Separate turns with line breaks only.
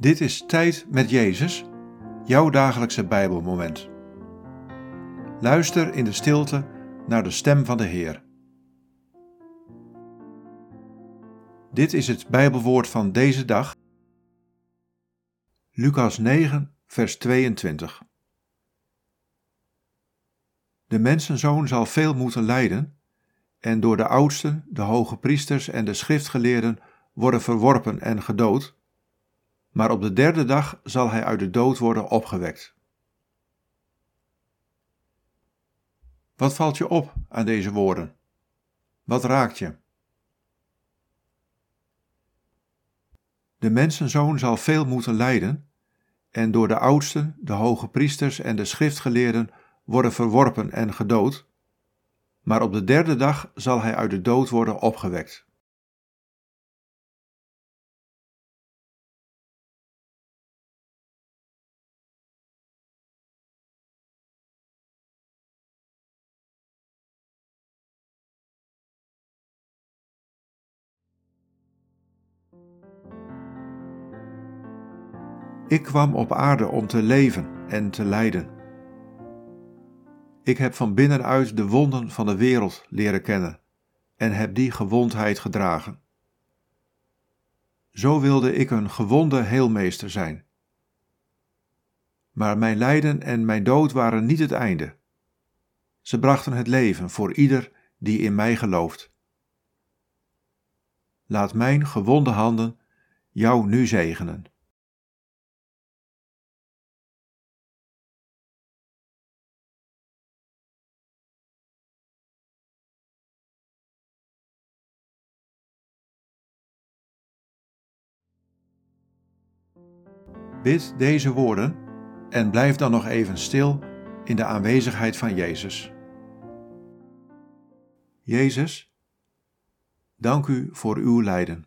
Dit is Tijd met Jezus, jouw dagelijkse Bijbelmoment. Luister in de stilte naar de stem van de Heer. Dit is het Bijbelwoord van deze dag. Lucas 9, vers 22. De mensenzoon zal veel moeten lijden en door de oudsten, de hoge priesters en de schriftgeleerden worden verworpen en gedood maar op de derde dag zal hij uit de dood worden opgewekt. Wat valt je op aan deze woorden? Wat raakt je? De mensenzoon zal veel moeten lijden en door de oudsten, de hoge priesters en de schriftgeleerden worden verworpen en gedood, maar op de derde dag zal hij uit de dood worden opgewekt. Ik kwam op aarde om te leven en te lijden. Ik heb van binnenuit de wonden van de wereld leren kennen en heb die gewondheid gedragen. Zo wilde ik een gewonde heelmeester zijn. Maar mijn lijden en mijn dood waren niet het einde. Ze brachten het leven voor ieder die in mij gelooft. Laat mijn gewonde handen jou nu zegenen. Bid deze woorden en blijf dan nog even stil in de aanwezigheid van Jezus. Jezus, dank u voor uw lijden.